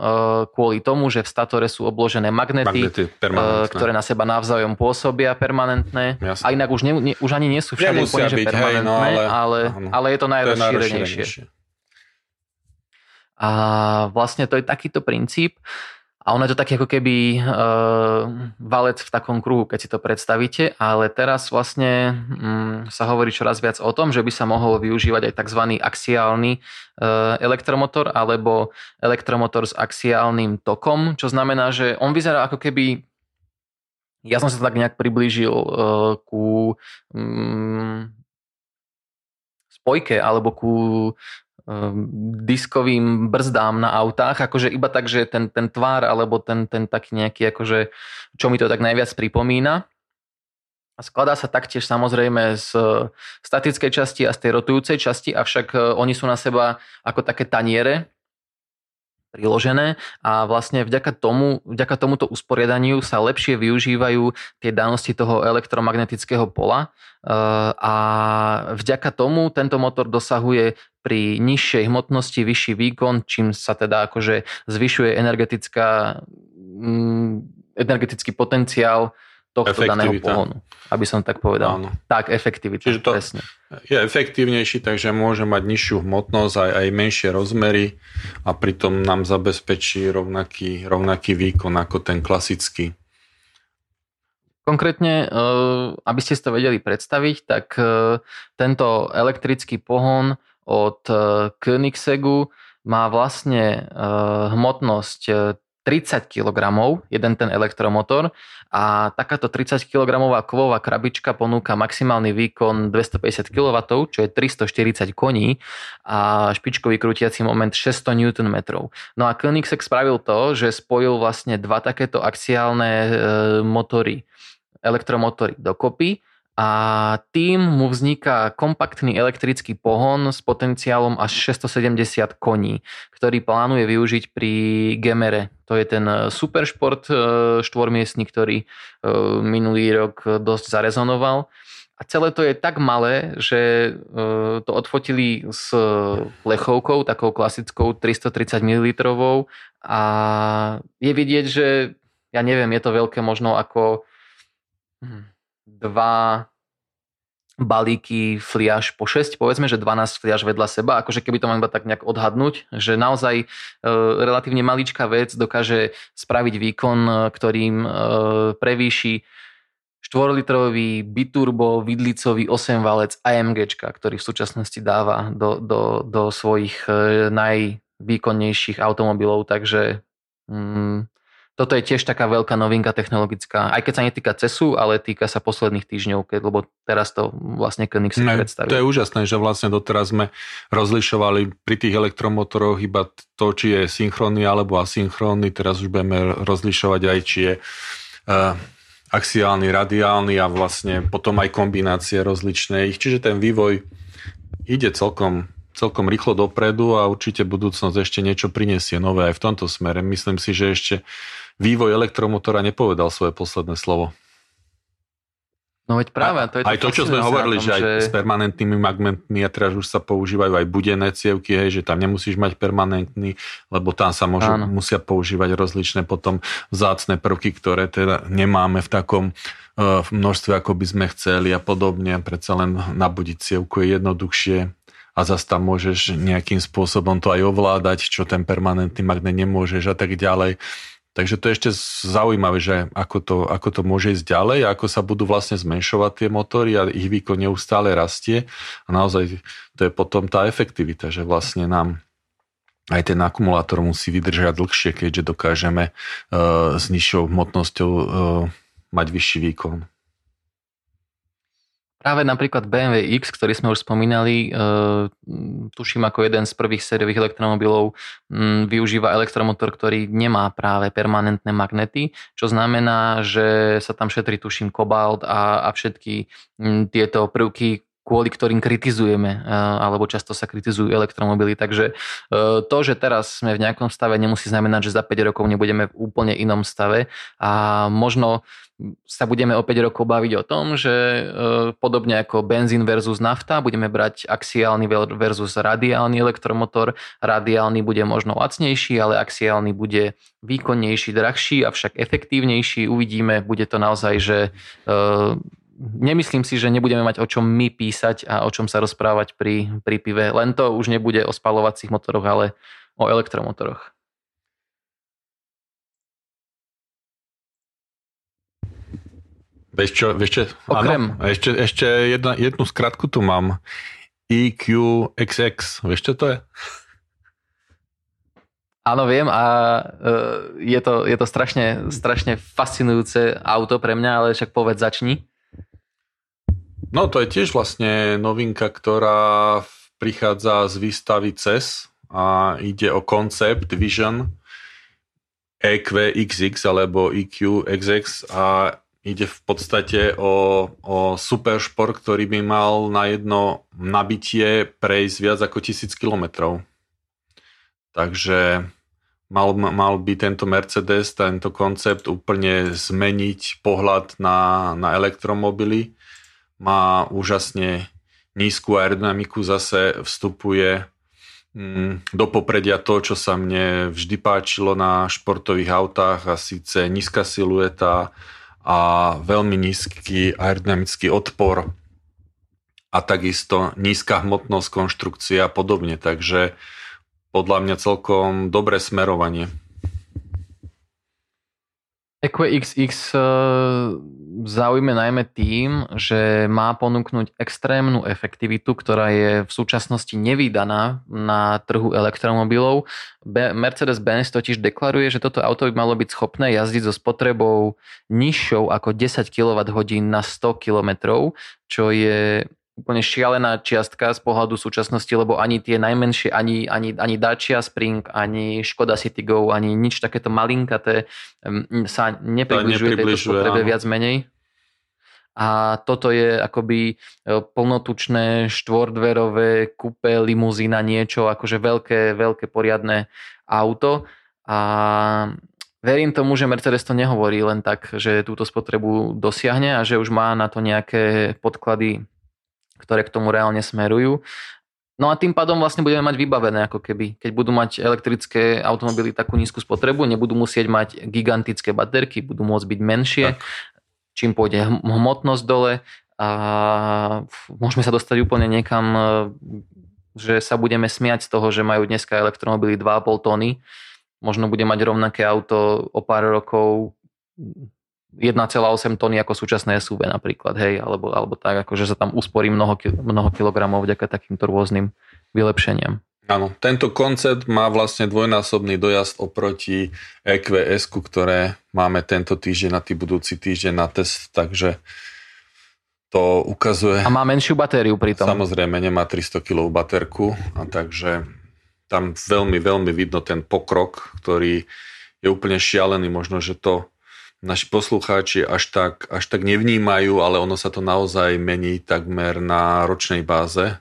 kvôli tomu, že v statore sú obložené magnety, magnety ktoré na seba navzájom pôsobia permanentné. Jasne. A inak už, ne, už ani nie sú všade úplne, že permanentné, hej, no ale, ale, ale je to najrozšírenejšie. To je a vlastne to je takýto princíp. A ono je to taký ako keby uh, valec v takom kruhu, keď si to predstavíte, ale teraz vlastne um, sa hovorí čoraz viac o tom, že by sa mohol využívať aj tzv. axiálny uh, elektromotor alebo elektromotor s axiálnym tokom, čo znamená, že on vyzerá ako keby ja som sa tak nejak priblížil uh, ku um, spojke alebo ku diskovým brzdám na autách, akože iba tak, že ten, ten tvár alebo ten, ten taký nejaký, akože, čo mi to tak najviac pripomína. A skladá sa taktiež samozrejme z statickej časti a z tej rotujúcej časti, avšak e, oni sú na seba ako také taniere, priložené a vlastne vďaka, tomu, vďaka tomuto usporiadaniu sa lepšie využívajú tie danosti toho elektromagnetického pola eh, a vďaka tomu tento motor dosahuje pri nižšej hmotnosti vyšší výkon, čím sa teda akože zvyšuje energetická, mm, energetický potenciál tohto daného pohonu, aby som tak povedal. Áno. Tak, efektivita. Čiže to presne. je efektívnejší, takže môže mať nižšiu hmotnosť, aj, aj menšie rozmery a pritom nám zabezpečí rovnaký, rovnaký výkon ako ten klasický. Konkrétne, eh, aby ste si to vedeli predstaviť, tak eh, tento elektrický pohon od eh, Koenigseggu má vlastne hmotnosť 30 kg, jeden ten elektromotor a takáto 30 kg kovová krabička ponúka maximálny výkon 250 kW, čo je 340 koní a špičkový krútiaci moment 600 Nm. No a Koenigsegg spravil to, že spojil vlastne dva takéto axiálne e, motory, elektromotory dokopy a tým mu vzniká kompaktný elektrický pohon s potenciálom až 670 koní, ktorý plánuje využiť pri Gemere. To je ten e, superšport e, štvormiestný, ktorý e, minulý rok dosť zarezonoval. A celé to je tak malé, že to odfotili s plechovkou, takou klasickou 330 ml a je vidieť, že ja neviem, je to veľké možno ako hm, dva balíky fliaž po 6, povedzme, že 12 fliaž vedľa seba, akože keby to mám iba tak nejak odhadnúť, že naozaj e, relatívne maličká vec dokáže spraviť výkon, e, ktorým e, prevýši 4-litrový biturbo vidlicový 8 valec AMG, ktorý v súčasnosti dáva do, do, do svojich e, najvýkonnejších automobilov, takže mm, toto je tiež taká veľká novinka technologická, aj keď sa netýka CESu, ale týka sa posledných týždňov, keď, lebo teraz to vlastne Koenigsegg no, predstavil. To je úžasné, že vlastne doteraz sme rozlišovali pri tých elektromotoroch iba to, či je synchronný alebo asynchronný, teraz už budeme rozlišovať aj, či je uh, axiálny, radiálny a vlastne potom aj kombinácie rozličné ich. Čiže ten vývoj ide celkom celkom rýchlo dopredu a určite budúcnosť ešte niečo prinesie nové aj v tomto smere. Myslím si, že ešte vývoj elektromotora nepovedal svoje posledné slovo. No veď práve, to je to Aj to, čo sme hovorili, tom, že aj s permanentnými magnetmi a teraz už sa používajú aj budené cievky, hej, že tam nemusíš mať permanentný, lebo tam sa môžu, musia používať rozličné potom vzácne prvky, ktoré teda nemáme v takom uh, množstve, ako by sme chceli a podobne. Predsa len nabudiť cievku je jednoduchšie a zase tam môžeš nejakým spôsobom to aj ovládať, čo ten permanentný magnet nemôžeš a tak ďalej. Takže to je ešte zaujímavé, že ako to, ako to môže ísť ďalej, ako sa budú vlastne zmenšovať tie motory a ich výkon neustále rastie. A naozaj to je potom tá efektivita, že vlastne nám aj ten akumulátor musí vydržať dlhšie, keďže dokážeme uh, s nižšou hmotnosťou uh, mať vyšší výkon. Práve napríklad BMW X, ktorý sme už spomínali, e, tuším ako jeden z prvých sériových elektromobilov, využíva elektromotor, ktorý nemá práve permanentné magnety, čo znamená, že sa tam šetrí tuším kobalt a, a všetky tieto prvky, kvôli ktorým kritizujeme, e, alebo často sa kritizujú elektromobily. Takže e, to, že teraz sme v nejakom stave, nemusí znamenať, že za 5 rokov nebudeme v úplne inom stave a možno sa budeme o 5 rokov baviť o tom, že e, podobne ako benzín versus nafta, budeme brať axiálny versus radiálny elektromotor. Radiálny bude možno lacnejší, ale axiálny bude výkonnejší, drahší, avšak efektívnejší. Uvidíme, bude to naozaj, že e, nemyslím si, že nebudeme mať o čom my písať a o čom sa rozprávať pri, pri pive. Len to už nebude o spalovacích motoroch, ale o elektromotoroch. Vieš čo, vieš čo? Okrem. Áno, ešte, ešte jedna, jednu skratku tu mám. EQXX, vieš čo to je? Áno, viem a uh, je to, je to strašne, strašne fascinujúce auto pre mňa, ale však povedz začni. No to je tiež vlastne novinka, ktorá prichádza z výstavy CES a ide o koncept Vision EQXX alebo EQXX a Ide v podstate o, o super šport, ktorý by mal na jedno nabitie prejsť viac ako tisíc kilometrov. Takže mal, mal by tento Mercedes, tento koncept úplne zmeniť pohľad na, na elektromobily. Má úžasne nízku aerodynamiku, zase vstupuje mm, do popredia to, čo sa mne vždy páčilo na športových autách a síce nízka silueta, a veľmi nízky aerodynamický odpor a takisto nízka hmotnosť konštrukcia a podobne. Takže podľa mňa celkom dobré smerovanie. EQXX e, zaujíme najmä tým, že má ponúknuť extrémnu efektivitu, ktorá je v súčasnosti nevýdaná na trhu elektromobilov. Mercedes-Benz totiž deklaruje, že toto auto by malo byť schopné jazdiť so spotrebou nižšou ako 10 kWh na 100 km, čo je úplne šialená čiastka z pohľadu súčasnosti, lebo ani tie najmenšie, ani, ani, ani Dacia Spring, ani Škoda Citigo, ani nič takéto malinkaté sa nepribližuje tejto spotrebe viac menej. A toto je akoby e, plnotučné štvordverové kupe, limuzína, niečo, akože veľké, veľké poriadne auto. A verím tomu, že Mercedes to nehovorí len tak, že túto spotrebu dosiahne a že už má na to nejaké podklady ktoré k tomu reálne smerujú. No a tým pádom vlastne budeme mať vybavené ako keby. Keď budú mať elektrické automobily takú nízku spotrebu, nebudú musieť mať gigantické baterky, budú môcť byť menšie, tak. čím pôjde hmotnosť dole a môžeme sa dostať úplne niekam, e, že sa budeme smiať z toho, že majú dneska elektromobily 2,5 tony. Možno bude mať rovnaké auto o pár rokov 1,8 tony ako súčasné SUV napríklad, hej, alebo, alebo tak, ako že sa tam usporí mnoho, mnoho kilogramov vďaka takýmto rôznym vylepšeniam. Áno, tento koncept má vlastne dvojnásobný dojazd oproti EQS, ktoré máme tento týždeň a tý budúci týždeň na test, takže to ukazuje... A má menšiu batériu pritom. Samozrejme, nemá 300 kg baterku, a takže tam veľmi, veľmi vidno ten pokrok, ktorý je úplne šialený. Možno, že to naši poslucháči až tak, až tak nevnímajú, ale ono sa to naozaj mení takmer na ročnej báze,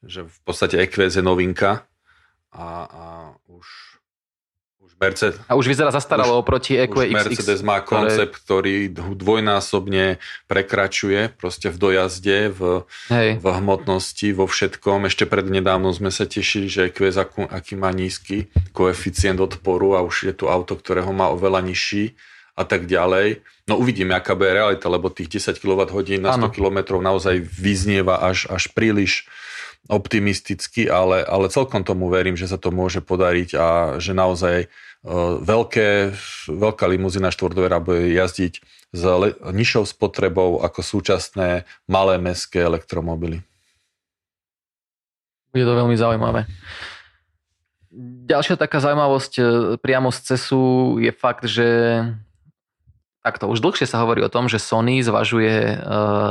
že v podstate EQS je novinka a, a už, už Mercedes, A už vyzerá zastaralo oproti EQE už Mercedes má koncept, ktorý dvojnásobne prekračuje proste v dojazde, v, Hej. v hmotnosti, vo všetkom. Ešte prednedávno sme sa tešili, že EQ aký, má nízky koeficient odporu a už je tu auto, ktoré ho má oveľa nižší a tak ďalej. No uvidíme, aká bude realita, lebo tých 10 kWh na 100 Áno. km naozaj vyznieva až, až príliš optimisticky, ale, ale celkom tomu verím, že sa to môže podariť a že naozaj uh, veľké, veľká limuzína štvordvera bude jazdiť s le- nižšou spotrebou ako súčasné malé mestské elektromobily. Bude to veľmi zaujímavé. Ďalšia taká zaujímavosť e, priamo z CESu je fakt, že takto už dlhšie sa hovorí o tom, že Sony zvažuje e,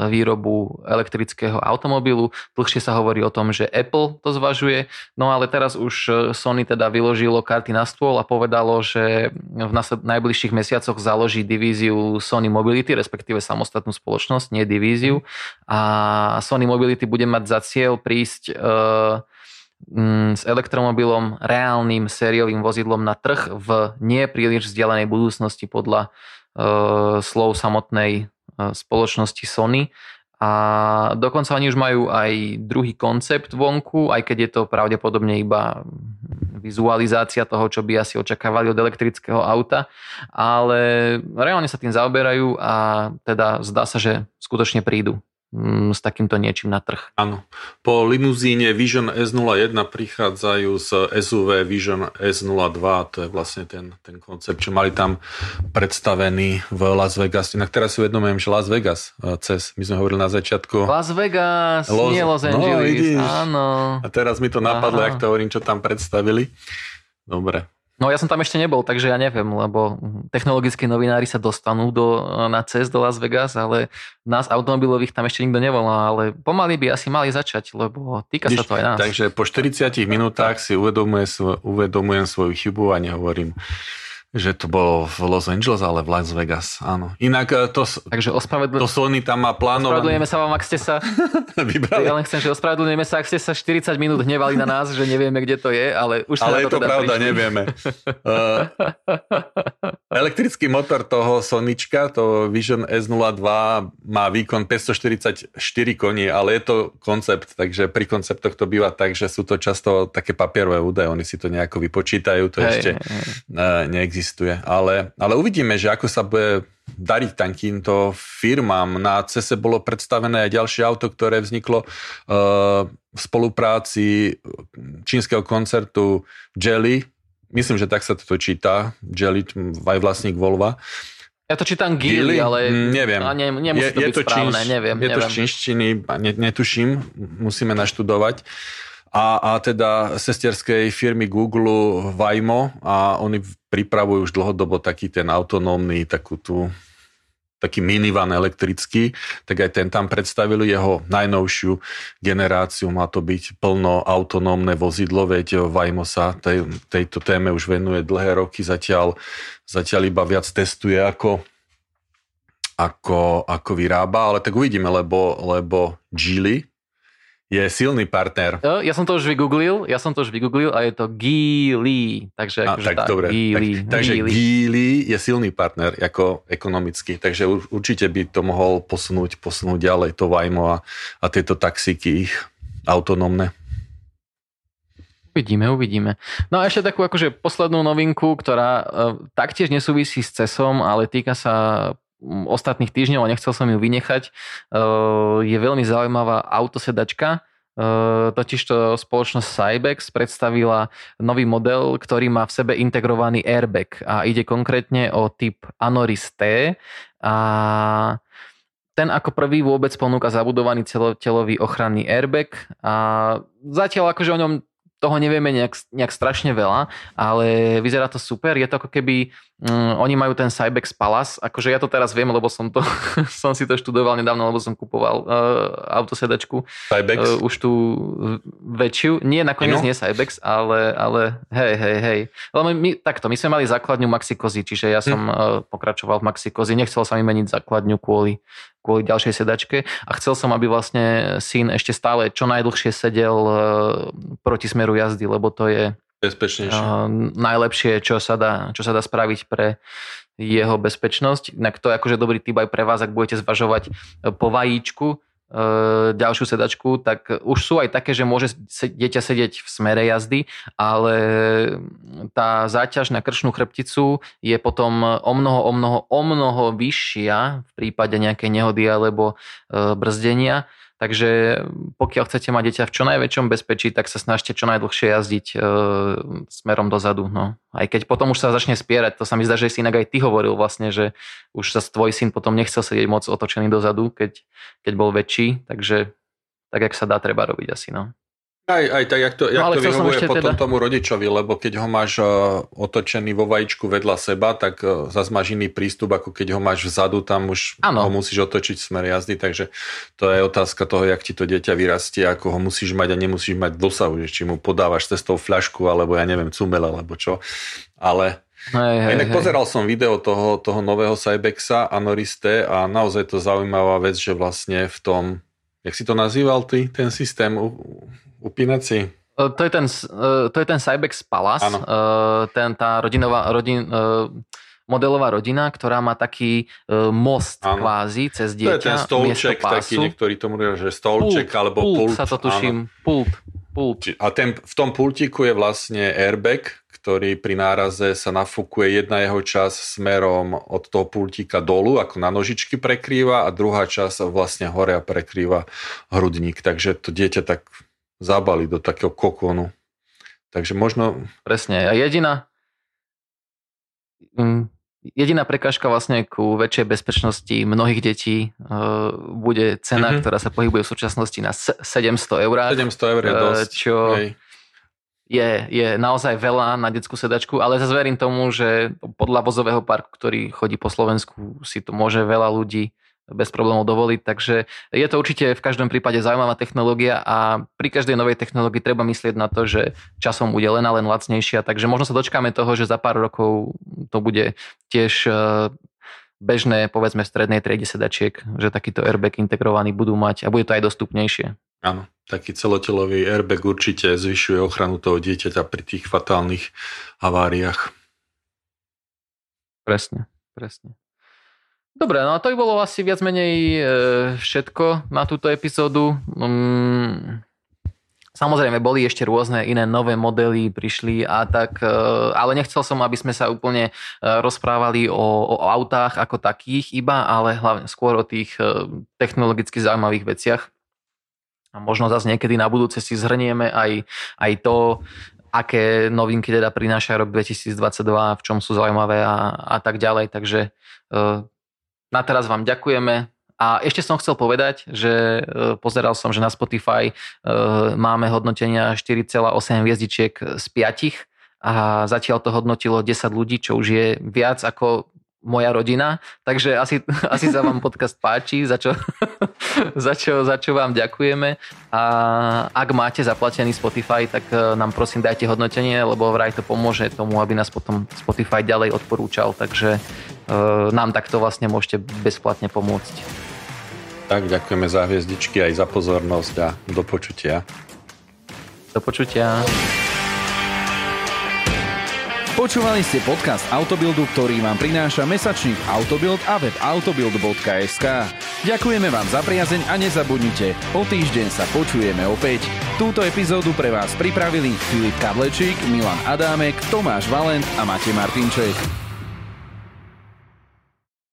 výrobu elektrického automobilu, dlhšie sa hovorí o tom, že Apple to zvažuje, no ale teraz už e, Sony teda vyložilo karty na stôl a povedalo, že v najbližších mesiacoch založí divíziu Sony Mobility, respektíve samostatnú spoločnosť, nie divíziu. A Sony Mobility bude mať za cieľ prísť e, s elektromobilom, reálnym sériovým vozidlom na trh v nie príliš vzdialenej budúcnosti podľa slov samotnej uh, spoločnosti Sony. A dokonca oni už majú aj druhý koncept vonku, aj keď je to pravdepodobne iba vizualizácia toho, čo by asi očakávali od elektrického auta, ale reálne sa tým zaoberajú a teda zdá sa, že skutočne prídu s takýmto niečím na trh. Áno. Po limuzíne Vision S01 prichádzajú z SUV Vision S02, to je vlastne ten, ten koncept, čo mali tam predstavený v Las Vegas. Inak teraz si uvedomujem, že Las Vegas eh, cez, my sme hovorili na začiatku. Las Vegas, Los- nie Los no, Angeles. vidíš. áno. A teraz mi to napadlo, Aha. jak to hovorím, čo tam predstavili. Dobre. No ja som tam ešte nebol, takže ja neviem, lebo technologickí novinári sa dostanú do, na cest do Las Vegas, ale nás automobilových tam ešte nikto nevolá, ale pomaly by asi mali začať, lebo týka sa Vidíš, to aj nás. Takže po 40 minútach si uvedomuje, svo- uvedomujem svoju chybu a nehovorím, že to bolo v Los Angeles, ale v Las Vegas. Áno. Inak eh, to, Takže ospravedl... to Sony tam má plánované. ospravedlňujeme sa vám, ak ste sa... Vybrali. Ja len chcem, že ospravedlňujeme sa, ak ste sa 40 minút hnevali na nás, že nevieme, kde to je, ale už sa Ale je to teda pravda, prišli. nevieme. Uh, elektrický motor toho Sonička, to Vision S02 má výkon 544 koní, ale je to koncept, takže pri konceptoch to býva tak, že sú to často také papierové údaje, oni si to nejako vypočítajú, to Hej, ešte hej. uh, neexistuje. Ale, ale uvidíme, že ako sa bude dariť takýmto firmám. Na CESE bolo predstavené aj ďalšie auto, ktoré vzniklo uh, v spolupráci čínskeho koncertu Jelly. Myslím, že tak sa to číta. Jelly, aj vlastník Volva. Ja to čítam Gili, ale Mm, neviem. A ne, nemusí to byť správne, čínš- neviem. Je to neviem. z čínštiny, ne, netuším, musíme naštudovať. A, a teda sesterskej firmy Google Waymo a oni pripravujú už dlhodobo taký ten autonómny, takú tú taký minivan elektrický, tak aj ten tam predstavili jeho najnovšiu generáciu, má to byť plno autonómne vozidlo, veď Waymo sa tej, tejto téme už venuje dlhé roky, zatiaľ, zatiaľ iba viac testuje ako, ako, ako vyrába, ale tak uvidíme, lebo, lebo Geely je silný partner. Ja som to už vygooglil, ja som to už vygooglil a je to Geely. Takže A, akože tak tá, dobre, Geely, tak, takže Geely. Geely je silný partner ako ekonomicky, takže ur- určite by to mohol posunúť, posunúť ďalej to Waymo a, a tieto taxíky ich autonómne. Uvidíme, uvidíme. No a ešte takú akože poslednú novinku, ktorá uh, taktiež nesúvisí s CESom, ale týka sa ostatných týždňov a nechcel som ju vynechať. Uh, je veľmi zaujímavá autosedačka. Uh, totižto spoločnosť Cybex predstavila nový model, ktorý má v sebe integrovaný airbag a ide konkrétne o typ Anoris T a ten ako prvý vôbec ponúka zabudovaný celotelový ochranný airbag a zatiaľ akože o ňom toho nevieme nejak, nejak strašne veľa, ale vyzerá to super. Je to ako keby, um, oni majú ten Cybex Palace, akože ja to teraz viem, lebo som, to, som si to študoval nedávno, lebo som kupoval uh, autosedačku, Cybex, uh, už tú väčšiu, nie nakoniec No. nie Cybex, ale, ale hej, hej, hej. Lebo my, takto, my sme mali základňu Maxikozy, čiže ja som uh, pokračoval v Maxikozy, nechcel som mi meniť základňu kvôli kvôli ďalšej sedačke a chcel som, aby vlastne syn ešte stále čo najdlhšie sedel e, proti smeru jazdy, lebo to je Bezpečnejšie. Uh, najlepšie, čo sa, dá, čo sa dá spraviť pre jeho bezpečnosť. Inak to je akože dobrý typ aj pre vás, ak budete zvažovať po vajíčku, E, ďalšiu sedačku, tak už sú aj také, že môže dieťa sedieť v smere jazdy, ale tá záťaž na kršnú chrbticu je potom o mnoho, o mnoho, o mnoho vyššia v prípade nejakej nehody alebo e, brzdenia Takže pokiaľ chcete mať dieťa v čo najväčšom bezpečí, tak sa snažte čo najdlhšie jazdiť e, smerom dozadu. No. Aj keď potom už sa začne spierať, to sa mi zdá, že si inak aj ty hovoril vlastne, že už sa tvoj syn potom nechcel sedieť moc otočený dozadu, keď, keď bol väčší, takže tak, jak sa dá, treba robiť asi. No. Aj, aj tak, jak to, jak no, to vyhovuje potom teda... tomu rodičovi, lebo keď ho máš uh, otočený vo vajíčku vedľa seba, tak uh, zase máš iný prístup, ako keď ho máš vzadu, tam už ano. ho musíš otočiť smer jazdy, takže to je otázka toho, jak ti to dieťa vyrastie, ako ho musíš mať a nemusíš mať dosahu, že či mu podávaš cestou fľašku, alebo ja neviem, cumel, alebo čo. Ale Hej, hej, Inak hej. pozeral som video toho, toho nového Cybexa Anoriste a naozaj to zaujímavá vec, že vlastne v tom, jak si to nazýval ty, ten systém upínací? E, to je ten, e, to je ten Cybex Palace, ano. E, ten, tá rodinová, rodin, modelová rodina, ktorá má taký most ano. kvázi cez dieťa. To je ten stolček, taký niektorí tomu hovoria, že stolček pult, alebo pult. Pult sa to tuším, pult. pult. A ten, v tom pultiku je vlastne airbag, ktorý pri náraze sa nafúkuje jedna jeho časť smerom od toho pultíka dolu, ako na nožičky prekrýva a druhá časť vlastne hore a prekrýva hrudník. Takže to dieťa tak zabali do takého kokonu. Takže možno... Presne. A jediná, mm, jediná prekážka vlastne ku väčšej bezpečnosti mnohých detí uh, bude cena, mm-hmm. ktorá sa pohybuje v súčasnosti na 700 eur. 700 eur je e, dosť. Čo je, je naozaj veľa na detskú sedačku, ale zase verím tomu, že podľa vozového parku, ktorý chodí po Slovensku, si to môže veľa ľudí bez problémov dovoliť. Takže je to určite v každom prípade zaujímavá technológia a pri každej novej technológii treba myslieť na to, že časom bude len a len lacnejšia. Takže možno sa dočkáme toho, že za pár rokov to bude tiež e, bežné, povedzme v strednej triede sedačiek, že takýto airbag integrovaný budú mať a bude to aj dostupnejšie. Áno, taký celotelový airbag určite zvyšuje ochranu toho dieťaťa pri tých fatálnych haváriách. Presne, presne. Dobre, no a to by bolo asi viac menej e, všetko na túto epizódu. Mm, samozrejme, boli ešte rôzne iné nové modely, prišli a tak, e, ale nechcel som, aby sme sa úplne e, rozprávali o, o autách ako takých iba, ale hlavne skôr o tých technologicky zaujímavých veciach. A možno zase niekedy na budúce si zhrnieme aj, aj to, aké novinky teda prináša rok 2022, v čom sú zaujímavé a, a tak ďalej. Takže na teraz vám ďakujeme. A ešte som chcel povedať, že e, pozeral som, že na Spotify e, máme hodnotenia 4,8 hviezdičiek z 5 a zatiaľ to hodnotilo 10 ľudí, čo už je viac ako moja rodina, takže asi, asi sa vám podcast páči, za čo, za, čo, za čo vám ďakujeme. A ak máte zaplatený Spotify, tak e, nám prosím dajte hodnotenie, lebo vraj to pomôže tomu, aby nás potom Spotify ďalej odporúčal, takže nám takto vlastne môžete bezplatne pomôcť. Tak, ďakujeme za hviezdičky aj za pozornosť a do počutia. Do počutia. Počúvali ste podcast Autobildu, ktorý vám prináša mesačník Autobild a web autobild.sk. Ďakujeme vám za priazeň a nezabudnite, o týždeň sa počujeme opäť. Túto epizódu pre vás pripravili Filip Kadlečík, Milan Adámek, Tomáš Valent a Matej Martinček.